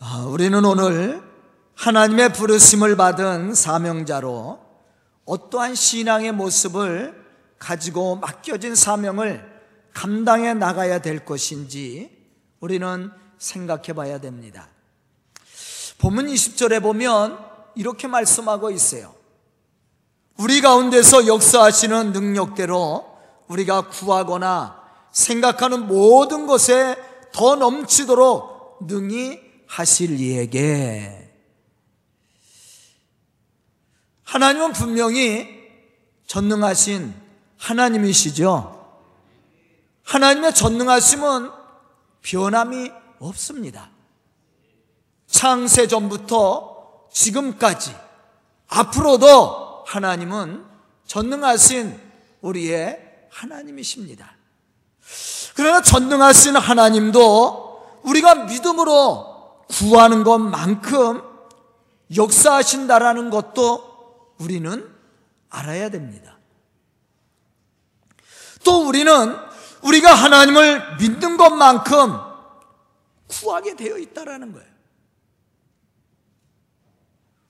아, 우리는 오늘 하나님의 부르심을 받은 사명자로 어떠한 신앙의 모습을 가지고 맡겨진 사명을 감당해 나가야 될 것인지 우리는 생각해 봐야 됩니다. 본문 20절에 보면 이렇게 말씀하고 있어요. 우리 가운데서 역사하시는 능력대로 우리가 구하거나 생각하는 모든 것에 더 넘치도록 능히 하실 이에게 하나님은 분명히 전능하신 하나님이시죠. 하나님의 전능하심은 변함이 없습니다. 창세 전부터 지금까지 앞으로도 하나님은 전능하신 우리의 하나님이십니다. 그러나 전능하신 하나님도 우리가 믿음으로 구하는 것만큼 역사하신다라는 것도 우리는 알아야 됩니다. 또 우리는 우리가 하나님을 믿는 것만큼 구하게 되어 있다라는 거예요.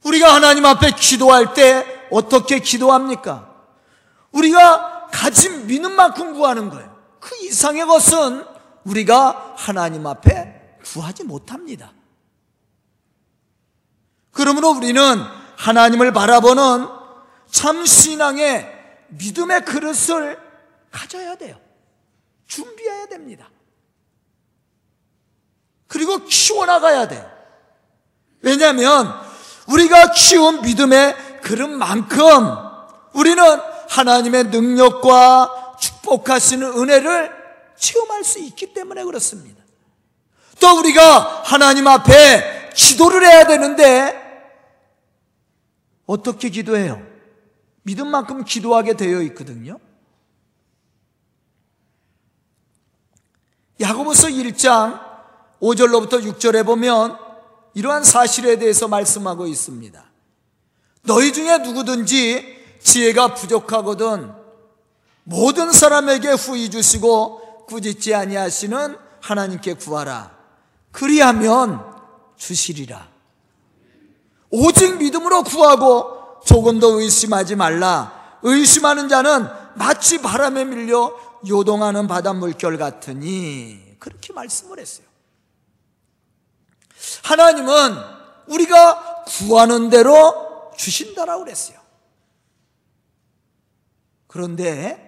우리가 하나님 앞에 기도할 때 어떻게 기도합니까? 우리가 가진 믿는 만큼 구하는 거예요. 그 이상의 것은 우리가 하나님 앞에 구하지 못합니다. 그러므로 우리는 하나님을 바라보는 참 신앙의 믿음의 그릇을 가져야 돼요. 준비해야 됩니다. 그리고 키워나가야 돼요. 왜냐하면 우리가 키운 믿음의 그릇만큼 우리는 하나님의 능력과 축복하시는 은혜를 체험할 수 있기 때문에 그렇습니다. 또 우리가 하나님 앞에 기도를 해야 되는데 어떻게 기도해요? 믿음만큼 기도하게 되어 있거든요. 야고보서 1장 5절로부터 6절에 보면 이러한 사실에 대해서 말씀하고 있습니다. 너희 중에 누구든지 지혜가 부족하거든 모든 사람에게 후히 주시고 꾸짖지 아니하시는 하나님께 구하라. 그리하면 주시리라. 오직 믿음으로 구하고 조금 더 의심하지 말라. 의심하는 자는 마치 바람에 밀려 요동하는 바닷물결 같으니 그렇게 말씀을 했어요. 하나님은 우리가 구하는 대로 주신다라고 그랬어요. 그런데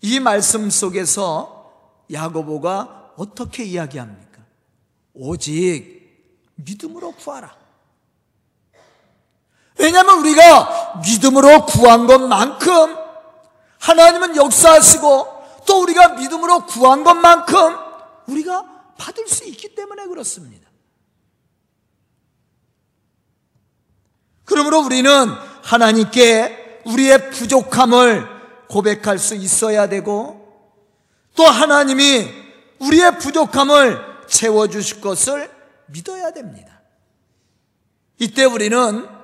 이 말씀 속에서 야고보가 어떻게 이야기합니까? 오직 믿음으로 구하라. 왜냐하면 우리가 믿음으로 구한 것만큼 하나님은 역사하시고 또 우리가 믿음으로 구한 것만큼 우리가 받을 수 있기 때문에 그렇습니다. 그러므로 우리는 하나님께 우리의 부족함을 고백할 수 있어야 되고 또 하나님이 우리의 부족함을 채워주실 것을 믿어야 됩니다. 이때 우리는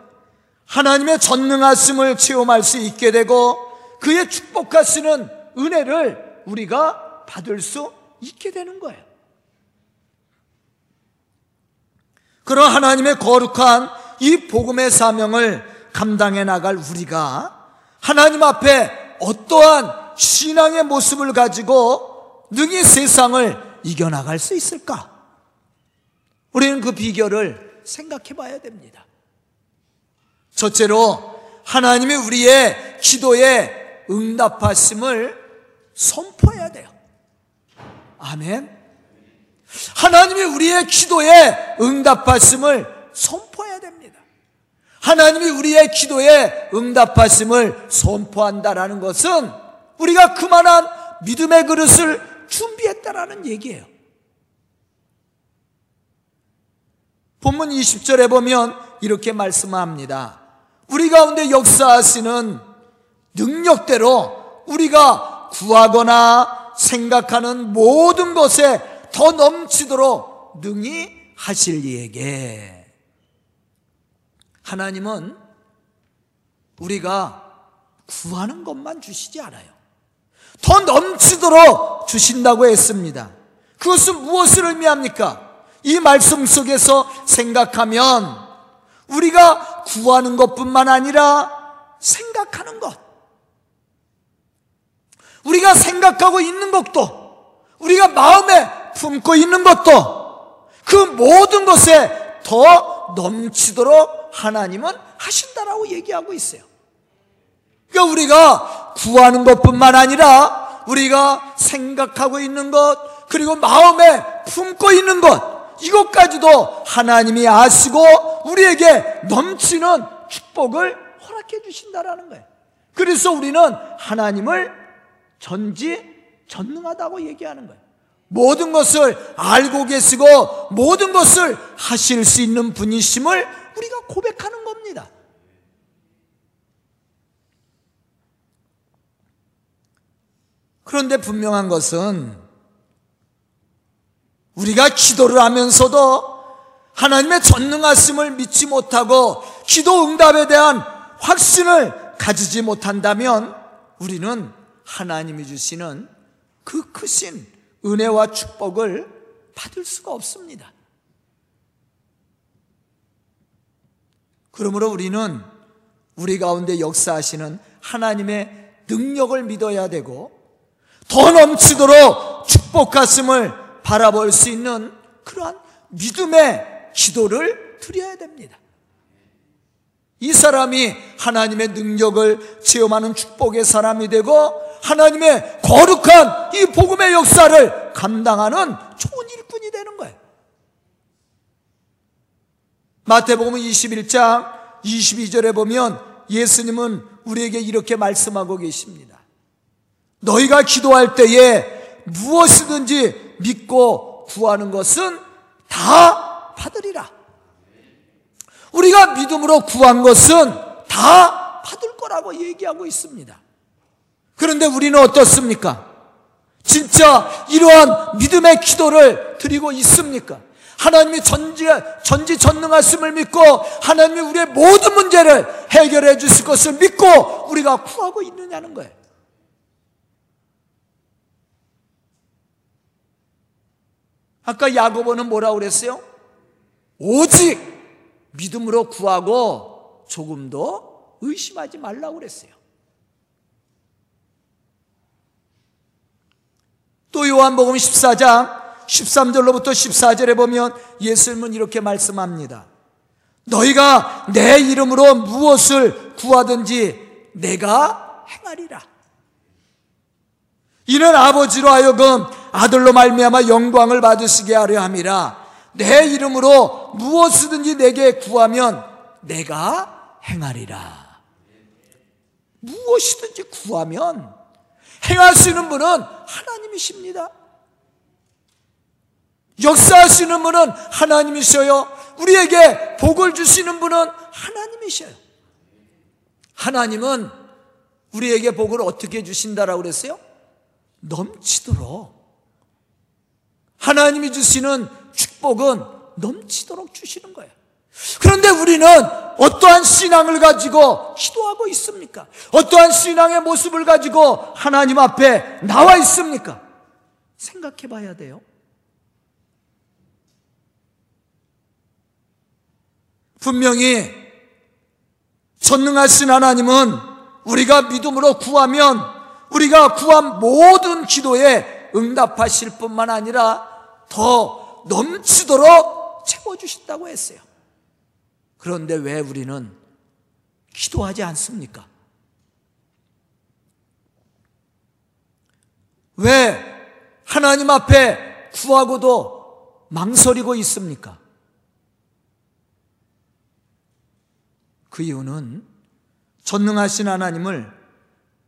하나님의 전능하심을 체험할 수 있게 되고 그의 축복하시는 은혜를 우리가 받을 수 있게 되는 거예요. 그런 하나님의 거룩한 이 복음의 사명을 감당해 나갈 우리가 하나님 앞에 어떠한 신앙의 모습을 가지고 능히 세상을 이겨나갈 수 있을까? 우리는 그 비결을 생각해 봐야 됩니다. 첫째로 하나님이 우리의 기도에 응답하심을 선포해야 돼요. 아멘. 하나님이 우리의 기도에 응답하심을 선포해야 됩니다. 하나님이 우리의 기도에 응답하심을 선포한다라는 것은 우리가 그만한 믿음의 그릇을 준비했다라는 얘기예요. 본문 20절에 보면 이렇게 말씀합니다. 우리 가운데 역사하시는 능력대로 우리가 구하거나 생각하는 모든 것에 더 넘치도록 능히 하실 이에게 하나님은 우리가 구하는 것만 주시지 않아요. 더 넘치도록 주신다고 했습니다. 그것은 무엇을 의미합니까? 이 말씀 속에서 생각하면 우리가 구하는 것뿐만 아니라 생각하는 것. 우리가 생각하고 있는 것도, 우리가 마음에 품고 있는 것도, 그 모든 것에 더 넘치도록 하나님은 하신다라고 얘기하고 있어요. 그러니까 우리가 구하는 것뿐만 아니라 우리가 생각하고 있는 것, 그리고 마음에 품고 있는 것, 이것까지도 하나님이 아시고 우리에게 넘치는 축복을 허락해 주신다라는 거예요. 그래서 우리는 하나님을 전지 전능하다고 얘기하는 거예요. 모든 것을 알고 계시고 모든 것을 하실 수 있는 분이심을 우리가 고백하는 겁니다. 그런데 분명한 것은 우리가 기도를 하면서도 하나님의 전능하심을 믿지 못하고 기도 응답에 대한 확신을 가지지 못한다면 우리는 하나님이 주시는 그 크신 은혜와 축복을 받을 수가 없습니다. 그러므로 우리는 우리 가운데 역사하시는 하나님의 능력을 믿어야 되고 더 넘치도록 축복하심을 바라볼 수 있는 그러한 믿음의 기도를 드려야 됩니다. 이 사람이 하나님의 능력을 체험하는 축복의 사람이 되고 하나님의 거룩한 이 복음의 역사를 감당하는 좋은 일꾼이 되는 거예요. 마태복음 21장 22절에 보면 예수님은 우리에게 이렇게 말씀하고 계십니다. 너희가 기도할 때에 무엇이든지 믿고 구하는 것은 다 받으리라. 우리가 믿음으로 구한 것은 다 받을 거라고 얘기하고 있습니다. 그런데 우리는 어떻습니까? 진짜 이러한 믿음의 기도를 드리고 있습니까? 하나님이 전지, 전지 전능하심을 믿고 하나님이 우리의 모든 문제를 해결해 주실 것을 믿고 우리가 구하고 있느냐는 거예요. 아까 야고보는 뭐라고 그랬어요? 오직 믿음으로 구하고 조금도 의심하지 말라고 그랬어요. 또 요한복음 14장 13절로부터 14절에 보면 예수님은 이렇게 말씀합니다. 너희가 내 이름으로 무엇을 구하든지 내가 행하리라. 이는 아버지로 하여금 아들로 말미암아 영광을 받으시게 하려 함이라 내 이름으로 무엇이든지 내게 구하면 내가 행하리라. 무엇이든지 구하면 행하시는 분은 하나님이십니다. 역사하시는 분은 하나님이셔요. 우리에게 복을 주시는 분은 하나님이셔요. 하나님은 우리에게 복을 어떻게 주신다라고 그랬어요? 넘치도록. 하나님이 주시는 축복은 넘치도록 주시는 거예요. 그런데 우리는 어떠한 신앙을 가지고 기도하고 있습니까? 어떠한 신앙의 모습을 가지고 하나님 앞에 나와 있습니까? 생각해 봐야 돼요. 분명히 전능하신 하나님은 우리가 믿음으로 구하면 우리가 구한 모든 기도에 응답하실 뿐만 아니라 더 넘치도록 채워주신다고 했어요. 그런데 왜 우리는 기도하지 않습니까? 왜 하나님 앞에 구하고도 망설이고 있습니까? 그 이유는 전능하신 하나님을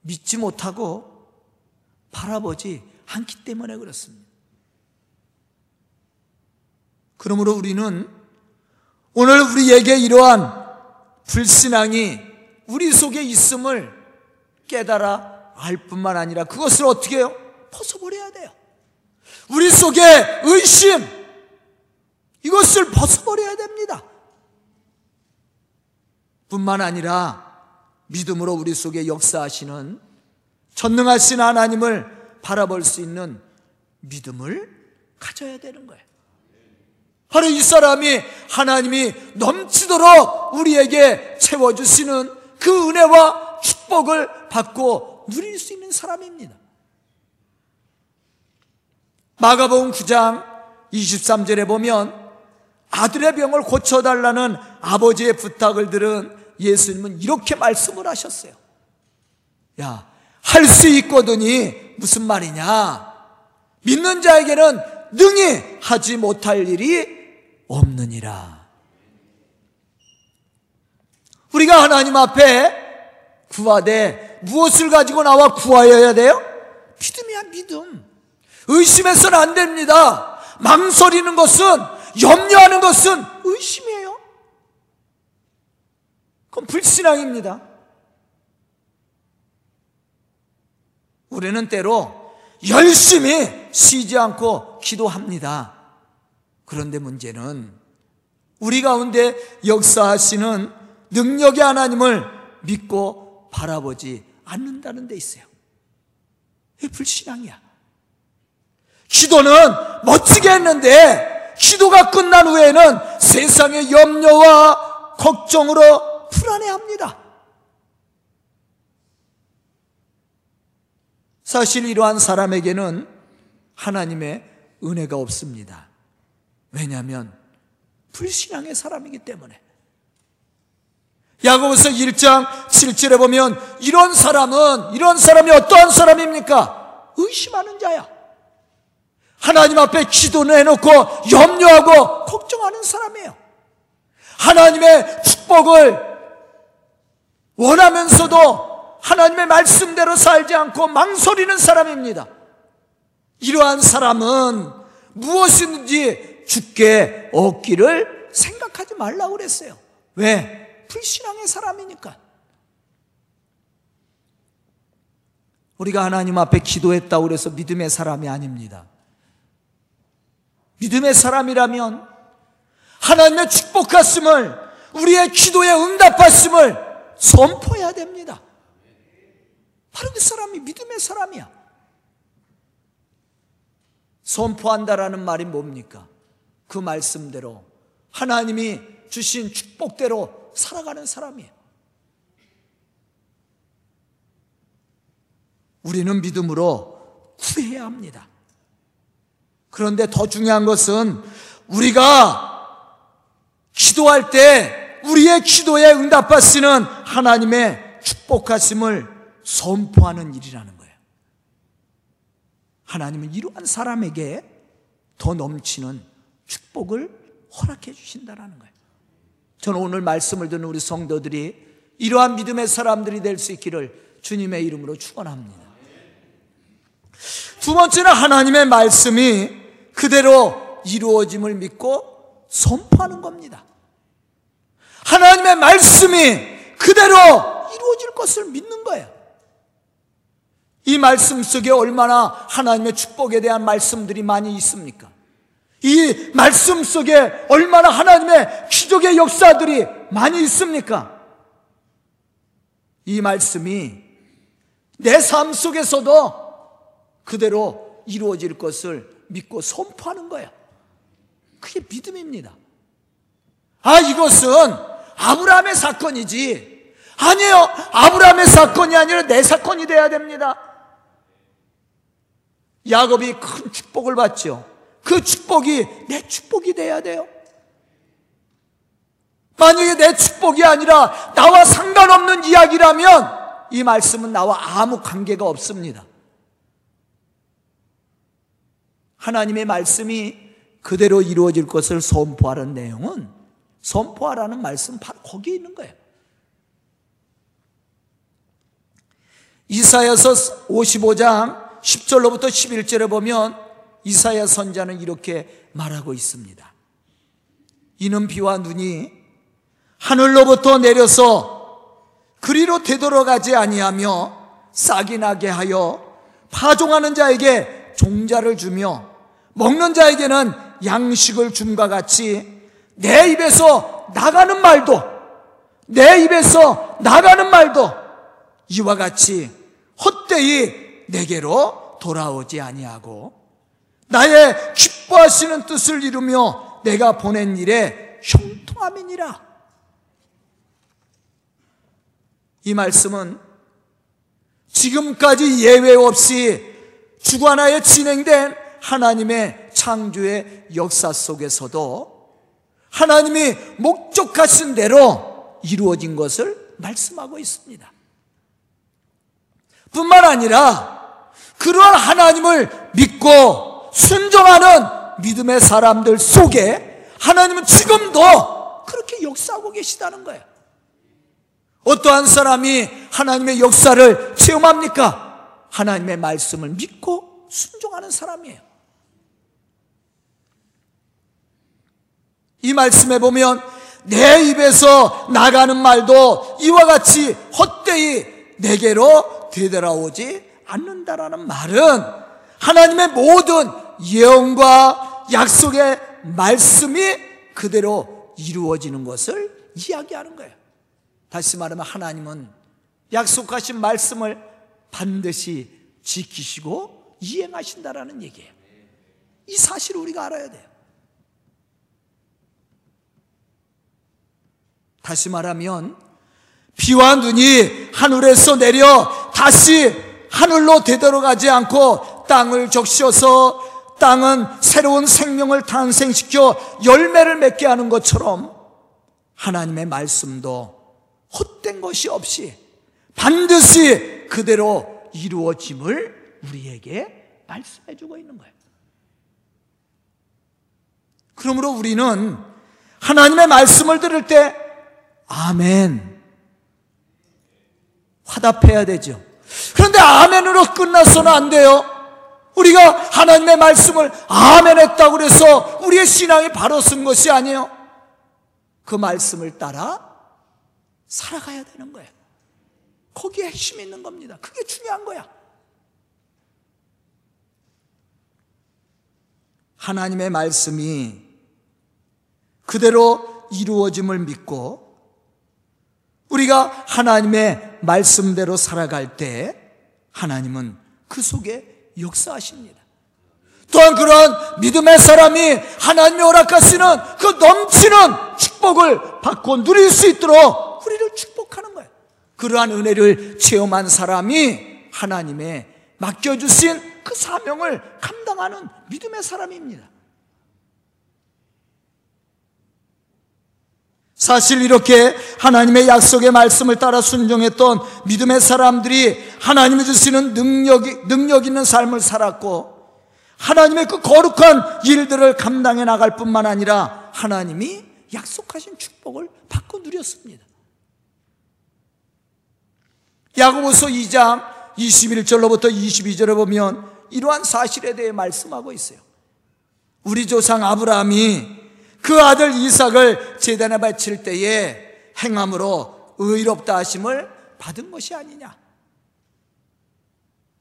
믿지 못하고 바라보지 않기 때문에 그렇습니다. 그러므로 우리는 오늘 우리에게 이러한 불신앙이 우리 속에 있음을 깨달아 알 뿐만 아니라 그것을 어떻게 해요? 벗어버려야 돼요. 우리 속에 의심, 이것을 벗어버려야 됩니다. 뿐만 아니라 믿음으로 우리 속에 역사하시는 전능하신 하나님을 바라볼 수 있는 믿음을 가져야 되는 거예요. 바로 이 사람이 하나님이 넘치도록 우리에게 채워주시는 그 은혜와 축복을 받고 누릴 수 있는 사람입니다. 마가복음 9장 23절에 보면 아들의 병을 고쳐달라는 아버지의 부탁을 들은 예수님은 이렇게 말씀을 하셨어요. 야, 할 수 있거든이 무슨 말이냐? 믿는 자에게는 능히 하지 못할 일이 없느니라. 우리가 하나님 앞에 구하되 무엇을 가지고 나와 구하여야 돼요? 믿음이야, 믿음. 의심해서는 안 됩니다. 망설이는 것은, 염려하는 것은 의심이에요. 그건 불신앙입니다. 우리는 때로 열심히 쉬지 않고 기도합니다. 그런데 문제는 우리 가운데 역사하시는 능력의 하나님을 믿고 바라보지 않는다는 데 있어요. 이 불신앙이야. 기도는 멋지게 했는데 기도가 끝난 후에는 세상의 염려와 걱정으로 불안해합니다. 사실 이러한 사람에게는 하나님의 은혜가 없습니다. 왜냐하면 불신앙의 사람이기 때문에. 야고보서 1장 7절에 보면 이런 사람은 이런 사람이 어떠한 사람입니까? 의심하는 자야. 하나님 앞에 기도는 해놓고 염려하고 걱정하는 사람이에요. 하나님의 축복을 원하면서도 하나님의 말씀대로 살지 않고 망설이는 사람입니다. 이러한 사람은 무엇이든지 죽게 얻기를 생각하지 말라고 그랬어요. 왜? 불신앙의 사람이니까. 우리가 하나님 앞에 기도했다고 그래서 믿음의 사람이 아닙니다. 믿음의 사람이라면 하나님의 축복하심을 우리의 기도에 응답하심을 선포해야 됩니다. 바로 그 사람이 믿음의 사람이야. 선포한다라는 말이 뭡니까? 그 말씀대로 하나님이 주신 축복대로 살아가는 사람이에요. 우리는 믿음으로 구해야 합니다. 그런데 더 중요한 것은 우리가 기도할 때 우리의 기도에 응답하시는 하나님의 축복하심을 선포하는 일이라는 거예요. 하나님은 이러한 사람에게 더 넘치는 축복을 허락해 주신다라는 거예요. 저는 오늘 말씀을 듣는 우리 성도들이 이러한 믿음의 사람들이 될 수 있기를 주님의 이름으로 축원합니다. 두 번째는 하나님의 말씀이 그대로 이루어짐을 믿고 선포하는 겁니다. 하나님의 말씀이 그대로 이루어질 것을 믿는 거예요. 이 말씀 속에 얼마나 하나님의 축복에 대한 말씀들이 많이 있습니까? 이 말씀 속에 얼마나 하나님의 기적의 역사들이 많이 있습니까? 이 말씀이 내 삶 속에서도 그대로 이루어질 것을 믿고 선포하는 거야. 그게 믿음입니다. 아, 이것은 아브라함의 사건이지. 아니에요. 아브라함의 사건이 아니라 내 사건이 돼야 됩니다. 야곱이 큰 축복을 받죠. 그 축복이 내 축복이 돼야 돼요. 만약에 내 축복이 아니라 나와 상관없는 이야기라면 이 말씀은 나와 아무 관계가 없습니다. 하나님의 말씀이 그대로 이루어질 것을 선포하는 내용은 선포하라는 말씀 바로 거기에 있는 거예요. 이사야서 55장 10절로부터 11절에 보면 이사야 선자는 이렇게 말하고 있습니다. 이는 비와 눈이 하늘로부터 내려서 그리로 되돌아가지 아니하며 싹이 나게 하여 파종하는 자에게 종자를 주며 먹는 자에게는 양식을 줌과 같이 내 입에서 나가는 말도 내 입에서 나가는 말도 이와 같이 헛되이 내게로 돌아오지 아니하고 나의 기뻐하시는 뜻을 이루며 내가 보낸 일에 형통함이니라. 이 말씀은 지금까지 예외 없이 주관하에 진행된 하나님의 창조의 역사 속에서도 하나님이 목적하신 대로 이루어진 것을 말씀하고 있습니다. 뿐만 아니라 그러한 하나님을 믿고 순종하는 믿음의 사람들 속에 하나님은 지금도 그렇게 역사하고 계시다는 거예요. 어떠한 사람이 하나님의 역사를 체험합니까? 하나님의 말씀을 믿고 순종하는 사람이에요. 이 말씀에 보면 내 입에서 나가는 말도 이와 같이 헛되이 내게로 되돌아오지 않는다라는 말은 하나님의 모든 예언과 약속의 말씀이 그대로 이루어지는 것을 이야기하는 거예요. 다시 말하면 하나님은 약속하신 말씀을 반드시 지키시고 이행하신다라는 얘기예요. 이 사실을 우리가 알아야 돼요. 다시 말하면 비와 눈이 하늘에서 내려 다시 하늘로 되돌아가지 않고 땅을 적셔서 땅은 새로운 생명을 탄생시켜 열매를 맺게 하는 것처럼 하나님의 말씀도 헛된 것이 없이 반드시 그대로 이루어짐을 우리에게 말씀해 주고 있는 거예요. 그러므로 우리는 하나님의 말씀을 들을 때 아멘 화답해야 되죠. 그런데 아멘으로 끝나서는 안 돼요. 우리가 하나님의 말씀을 아멘 했다고 그래서 우리의 신앙이 바로 쓴 것이 아니에요. 그 말씀을 따라 살아가야 되는 거예요. 거기에 핵심이 있는 겁니다. 그게 중요한 거야. 하나님의 말씀이 그대로 이루어짐을 믿고 우리가 하나님의 말씀대로 살아갈 때 하나님은 그 속에 역사하십니다. 또한 그런 믿음의 사람이 하나님의 허락하시는 그 넘치는 축복을 받고 누릴 수 있도록 우리를 축복하는 거예요. 그러한 은혜를 체험한 사람이 하나님의 맡겨주신 그 사명을 감당하는 믿음의 사람입니다. 사실 이렇게 하나님의 약속의 말씀을 따라 순종했던 믿음의 사람들이 하나님이 주시는 능력이, 능력 있는 삶을 살았고 하나님의 그 거룩한 일들을 감당해 나갈 뿐만 아니라 하나님이 약속하신 축복을 받고 누렸습니다. 야고보서 2장 21절로부터 22절에 보면 이러한 사실에 대해 말씀하고 있어요. 우리 조상 아브라함이 그 아들 이삭을 제단에 바칠 때에 행함으로 의롭다 하심을 받은 것이 아니냐.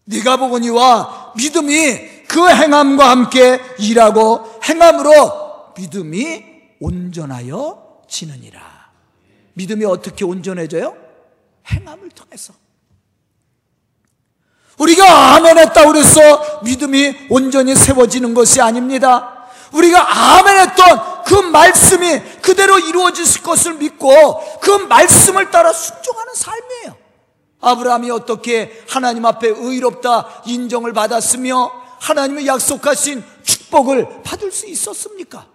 네가 보거니와 믿음이 그 행함과 함께 일하고 행함으로 믿음이 온전하여 지느니라. 믿음이 어떻게 온전해져요? 행함을 통해서. 우리가 아멘 했다 그래서 믿음이 온전히 세워지는 것이 아닙니다. 우리가 아멘 했던 그 말씀이 그대로 이루어질 것을 믿고 그 말씀을 따라 순종하는 삶이에요. 아브라함이 어떻게 하나님 앞에 의롭다 인정을 받았으며 하나님의 약속하신 축복을 받을 수 있었습니까?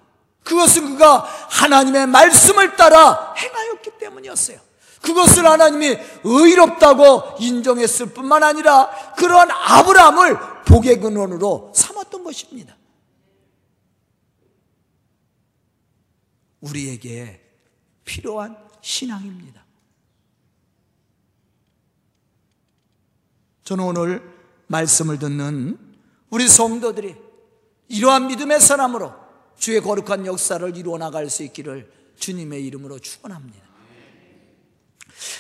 그것은 그가 하나님의 말씀을 따라 행하였기 때문이었어요. 그것을 하나님이 의롭다고 인정했을 뿐만 아니라 그러한 아브라함을 복의 근원으로 삼았던 것입니다. 우리에게 필요한 신앙입니다. 저는 오늘 말씀을 듣는 우리 성도들이 이러한 믿음의 사람으로 주의 거룩한 역사를 이루어 나갈 수 있기를 주님의 이름으로 축원합니다.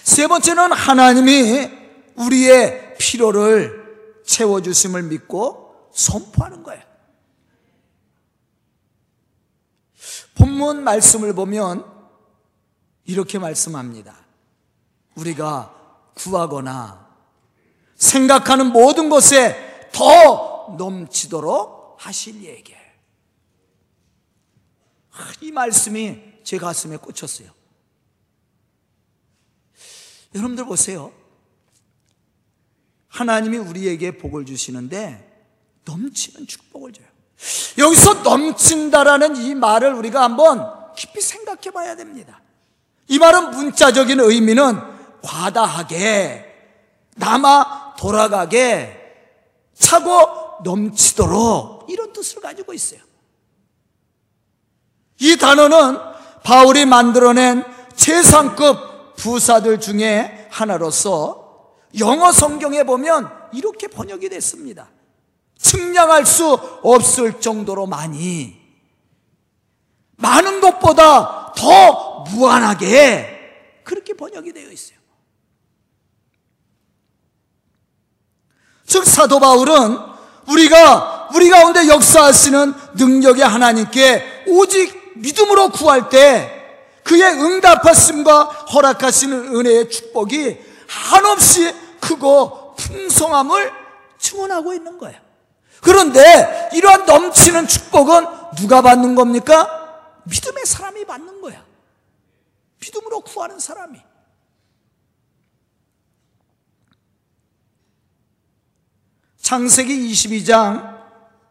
세 번째는 하나님이 우리의 필요를 채워 주심을 믿고 선포하는 거예요. 본문 말씀을 보면 이렇게 말씀합니다. 우리가 구하거나 생각하는 모든 것에 더 넘치도록 얘기. 이 말씀이 제 가슴에 꽂혔어요. 여러분들 보세요. 하나님이 우리에게 복을 주시는데 넘치는 축복을 줘요. 여기서 넘친다라는 이 말을 우리가 한번 깊이 생각해 봐야 됩니다. 이 말은 문자적인 의미는 과다하게, 남아 돌아가게, 차고 넘치도록 이런 뜻을 가지고 있어요. 이 단어는 바울이 만들어낸 최상급 부사들 중에 하나로서 영어 성경에 보면 이렇게 번역이 됐습니다. 측량할 수 없을 정도로 많이 많은 것보다 더 무한하게 그렇게 번역이 되어 있어요. 즉 사도 바울은 우리가 우리 가운데 역사하시는 능력의 하나님께 오직 믿음으로 구할 때 그의 응답하심과 허락하시는 은혜의 축복이 한없이 크고 풍성함을 증언하고 있는 거예요. 그런데 이러한 넘치는 축복은 누가 받는 겁니까? 믿음의 사람이 받는 거야. 믿음으로 구하는 사람이. 창세기 22장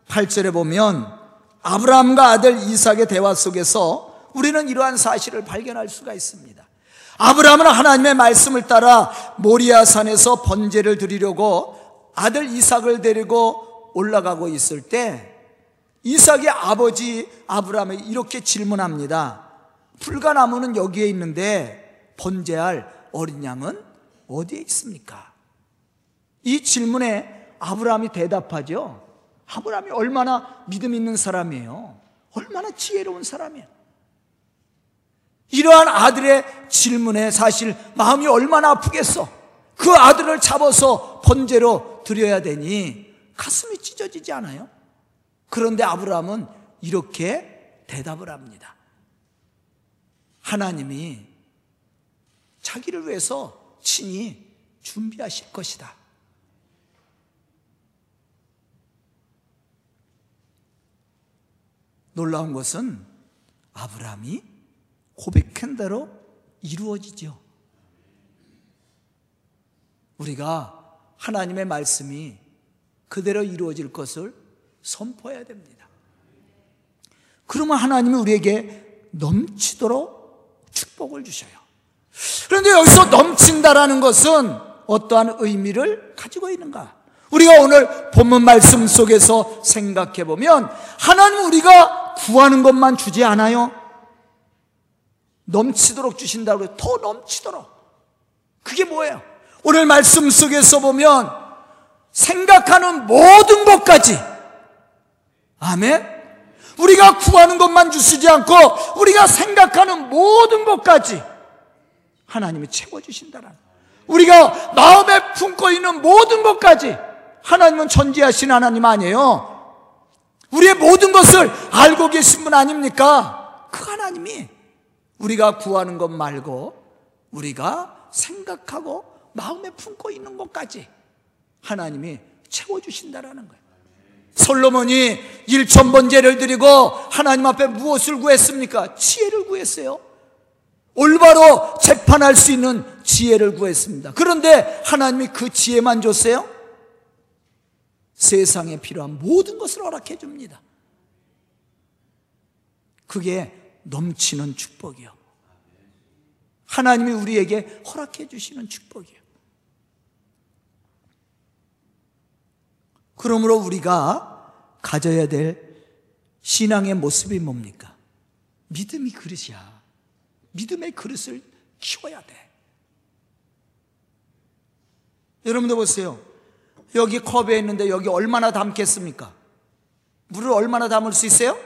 8절에 보면 아브라함과 아들 이삭의 대화 속에서 우리는 이러한 사실을 발견할 수가 있습니다. 아브라함은 하나님의 말씀을 따라 모리아 산에서 번제를 드리려고 아들 이삭을 데리고 올라가고 있을 때 이삭의 아버지 아브라함이 이렇게 질문합니다. 불가나무는 여기에 있는데 번제할 어린 양은 어디에 있습니까? 이 질문에 아브라함이 대답하죠. 아브라함이 얼마나 믿음 있는 사람이에요. 얼마나 지혜로운 사람이에요. 이러한 아들의 질문에 사실 마음이 얼마나 아프겠어. 그 아들을 잡아서 번제로 드려야 되니 가슴이 찢어지지 않아요? 그런데 아브라함은 이렇게 대답을 합니다. 하나님이 자기를 위해서 친히 준비하실 것이다. 놀라운 것은 아브라함이 고백한 대로 이루어지죠. 우리가 하나님의 말씀이 그대로 이루어질 것을 선포해야 됩니다. 그러면 하나님이 우리에게 넘치도록 축복을 주셔요. 그런데 여기서 넘친다라는 것은 어떠한 의미를 가지고 있는가? 우리가 오늘 본문 말씀 속에서 생각해 보면 하나님 우리가 구하는 것만 주지 않아요. 넘치도록 주신다고 더 넘치도록. 그게 뭐예요? 오늘 말씀 속에서 보면 생각하는 모든 것까지 아멘. 우리가 구하는 것만 주시지 않고 우리가 생각하는 모든 것까지 하나님이 채워 주신다는 우리가 마음에 품고 있는 모든 것까지 하나님은 전지하신 하나님 아니에요. 우리의 모든 것을 알고 계신 분 아닙니까? 그 하나님이 우리가 구하는 것 말고 우리가 생각하고 마음에 품고 있는 것까지 하나님이 채워주신다라는 거예요. 솔로몬이 일천번 제를 드리고 하나님 앞에 무엇을 구했습니까? 지혜를 구했어요. 올바로 재판할 수 있는 지혜를 구했습니다. 그런데 하나님이 그 지혜만 줬어요? 세상에 필요한 모든 것을 허락해 줍니다. 그게 넘치는 축복이요. 하나님이 우리에게 허락해 주시는 축복이요. 그러므로 우리가 가져야 될 신앙의 모습이 뭡니까? 믿음이 그릇이야. 믿음의 그릇을 키워야 돼. 여러분들 보세요. 여기 컵에 있는데 여기 얼마나 담겠습니까? 물을 얼마나 담을 수 있어요?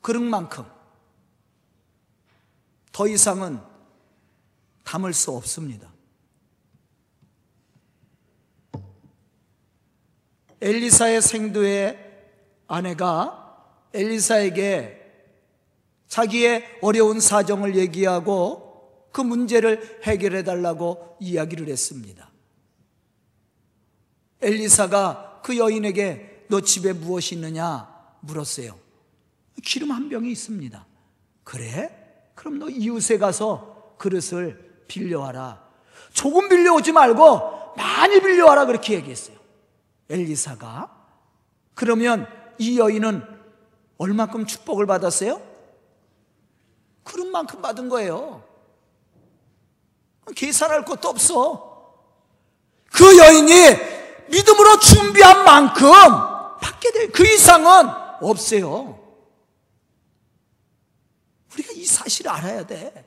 그릇만큼. 더 이상은 담을 수 없습니다. 엘리사의 생도의 아내가 엘리사에게 자기의 어려운 사정을 얘기하고 그 문제를 해결해 달라고 이야기를 했습니다. 엘리사가 그 여인에게 너 집에 무엇이 있느냐 물었어요. 기름 한 병이 있습니다. 그래? 그럼 너 이웃에 가서 그릇을 빌려와라. 조금 빌려오지 말고 많이 빌려와라. 그렇게 얘기했어요. 엘리사가. 그러면 이 여인은 얼마큼 축복을 받았어요? 그릇만큼 받은 거예요. 계산할 것도 없어. 그 여인이 믿음으로 준비한 만큼 받게 돼. 그 이상은 없어요. 우리가 이 사실을 알아야 돼.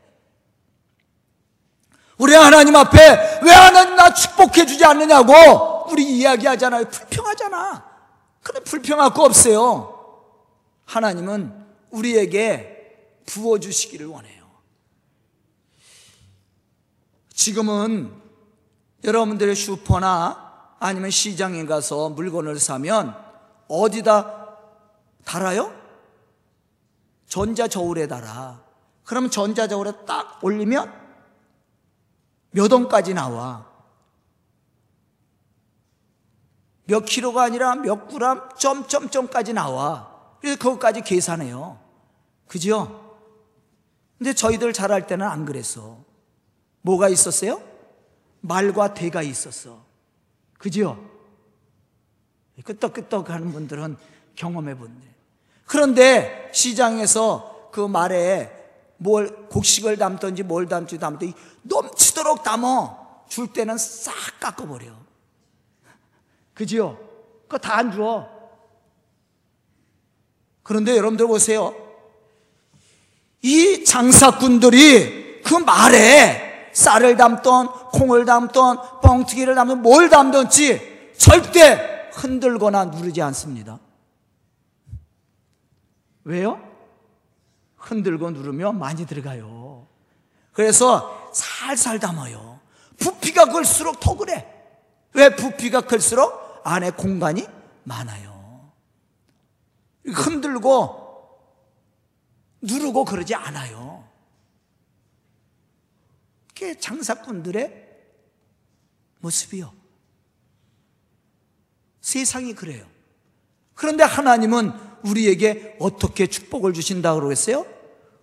우리 하나님 앞에 왜 하나님 나 축복해 주지 않느냐고 우리 이야기하잖아요. 불평하잖아. 근데 불평할 거 없어요. 하나님은 우리에게 부어 주시기를 원해요. 지금은 여러분들의 슈퍼나 아니면 시장에 가서 물건을 사면 어디다 달아요? 전자 저울에 달아. 그럼 전자 저울에 딱 올리면 몇 원까지 나와. 몇 킬로가 아니라 몇 그램 점점점까지 나와. 그래서 그것까지 계산해요. 그죠? 근데 저희들 잘할 때는 안 그랬어. 뭐가 있었어요? 말과 대가 있었어. 그죠? 끄떡끄떡 하는 분들은 경험해 본대. 그런데 시장에서 그 말에 뭘 곡식을 담든지 뭘 담든지 담든지 넘치도록 담어 줄 때는 싹 깎아버려. 그지요? 그거 다안 줘. 그런데 여러분들 보세요. 이 장사꾼들이 그 말에 쌀을 담던 콩을 담던 뻥튀기를 담던 뭘 담든지 절대 흔들거나 누르지 않습니다. 왜요? 흔들고 누르면 많이 들어가요. 그래서 살살 담아요. 부피가 클수록 더 그래. 왜 부피가 클수록 안에 공간이 많아요. 흔들고 누르고 그러지 않아요. 그게 장사꾼들의 모습이요. 세상이 그래요. 그런데 하나님은 우리에게 어떻게 축복을 주신다고 그러겠어요?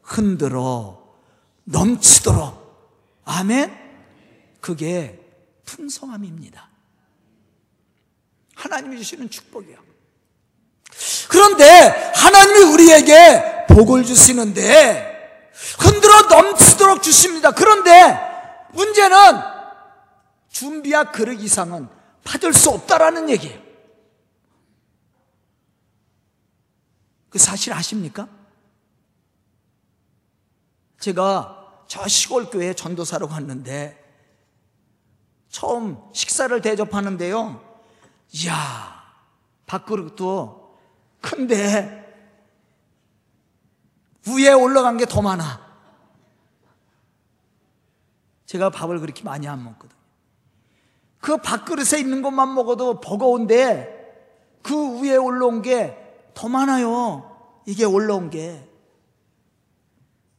흔들어 넘치도록 아멘. 그게 풍성함입니다. 하나님이 주시는 축복이요. 그런데 하나님이 우리에게 복을 주시는데 흔들어 넘치도록 주십니다. 그런데 문제는 준비한 그릇 이상은 받을 수 없다라는 얘기예요. 그 사실 아십니까? 제가 저 시골 교회 전도사로 갔는데 처음 식사를 대접하는데요. 이야, 밥그릇도 큰데 위에 올라간 게 더 많아. 제가 밥을 그렇게 많이 안 먹거든요. 그 밥그릇에 있는 것만 먹어도 버거운데 그 위에 올라온 게 더 많아요. 이게 올라온 게.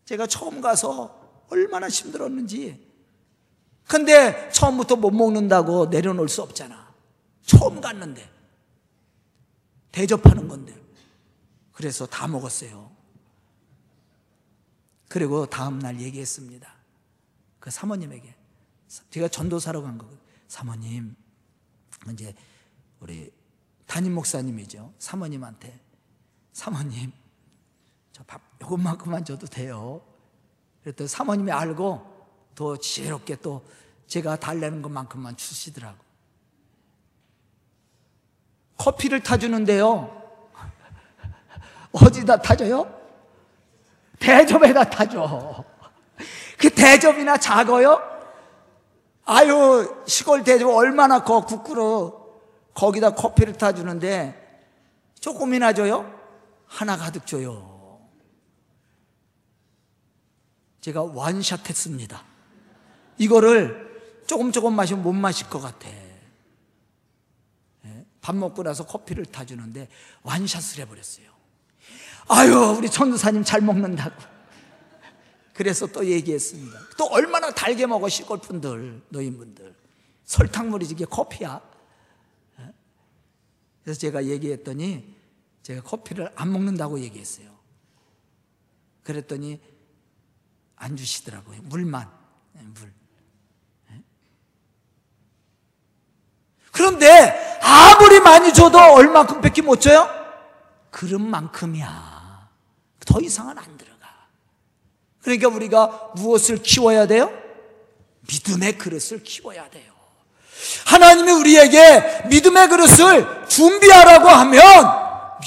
제가 처음 가서 얼마나 힘들었는지. 근데 처음부터 못 먹는다고 내려놓을 수 없잖아. 처음 갔는데. 대접하는 건데. 그래서 다 먹었어요. 그리고 다음 날 얘기했습니다. 그 사모님에게. 제가 전도사로 간 거거든요. 사모님, 이제 우리 담임 목사님이죠. 사모님한테. 사모님, 저 밥 요것만큼만 줘도 돼요. 그랬더니 사모님이 알고 더 지혜롭게 또 제가 달래는 것만큼만 주시더라고. 커피를 타주는데요. 어디다 타줘요? 대접에다 타줘. 그 대접이나 작아요? 아유, 시골 대접 얼마나 커, 국그릇. 거기다 커피를 타주는데 조금이나 줘요? 하나 가득 줘요. 제가 완샷 했습니다. 이거를 조금 조금 마시면 못 마실 것 같아. 예? 밥 먹고 나서 커피를 타주는데 완샷을 해버렸어요. 아유, 우리 전도사님 잘 먹는다고. 그래서 또 얘기했습니다. 또 얼마나 달게 먹어, 시골분들, 노인분들. 설탕물이지, 이게 커피야. 그래서 제가 얘기했더니 제가 커피를 안 먹는다고 얘기했어요. 그랬더니 안 주시더라고요. 물만. 네, 물. 네. 그런데 아무리 많이 줘도 얼마큼 밖에 못 줘요? 그릇만큼이야. 더 이상은 안 들어가. 그러니까 우리가 무엇을 키워야 돼요? 믿음의 그릇을 키워야 돼요. 하나님이 우리에게 믿음의 그릇을 준비하라고 하면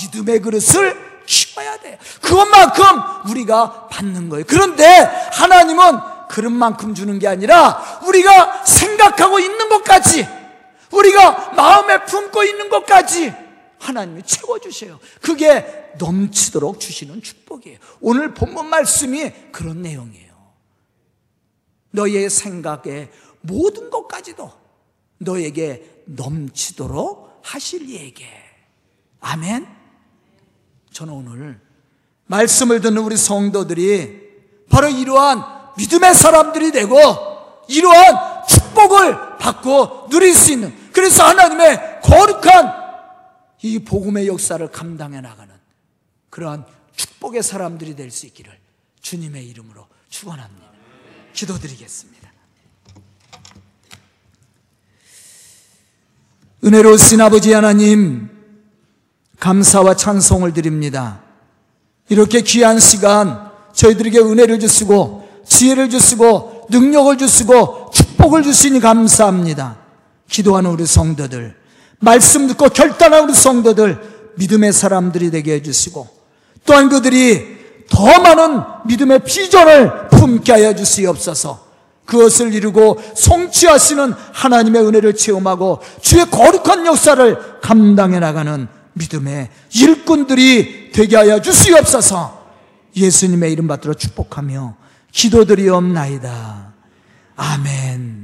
믿음의 그릇을 키워야 돼요. 그것만큼 우리가 받는 거예요. 그런데 하나님은 그릇만큼 주는 게 아니라 우리가 생각하고 있는 것까지 우리가 마음에 품고 있는 것까지 하나님이 채워주셔요. 그게 넘치도록 주시는 축복이에요. 오늘 본문 말씀이 그런 내용이에요. 너의 생각에 모든 것까지도 너에게 넘치도록 하실 이에게. 아멘. 저는 오늘 말씀을 듣는 우리 성도들이 바로 이러한 믿음의 사람들이 되고 이러한 축복을 받고 누릴 수 있는 그래서 하나님의 거룩한 이 복음의 역사를 감당해 나가는 그러한 축복의 사람들이 될 수 있기를 주님의 이름으로 축원합니다. 기도드리겠습니다. 은혜로우신 아버지 하나님 감사와 찬송을 드립니다. 이렇게 귀한 시간 저희들에게 은혜를 주시고 지혜를 주시고 능력을 주시고 축복을 주시니 감사합니다. 기도하는 우리 성도들 말씀 듣고 결단한 우리 성도들 믿음의 사람들이 되게 해주시고 또한 그들이 더 많은 믿음의 비전을 품게 하여 주시옵소서 그것을 이루고 성취하시는 하나님의 은혜를 체험하고 주의 거룩한 역사를 감당해 나가는 믿음의 일꾼들이 되게 하여 주시옵소서 예수님의 이름 받들어 축복하며 기도드리옵나이다. 아멘.